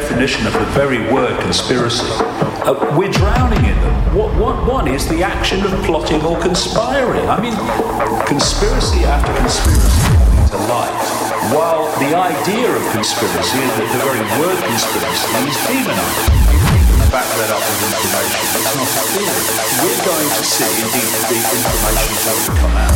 definition of the very word conspiracy, uh, we're drowning in them. What, what, one is the action of plotting or conspiring. I mean, conspiracy after conspiracy to life. While the idea of conspiracy is that the very word conspiracy is demonized back that up with information. It's not a theory. We're going to see, indeed, the information will come out.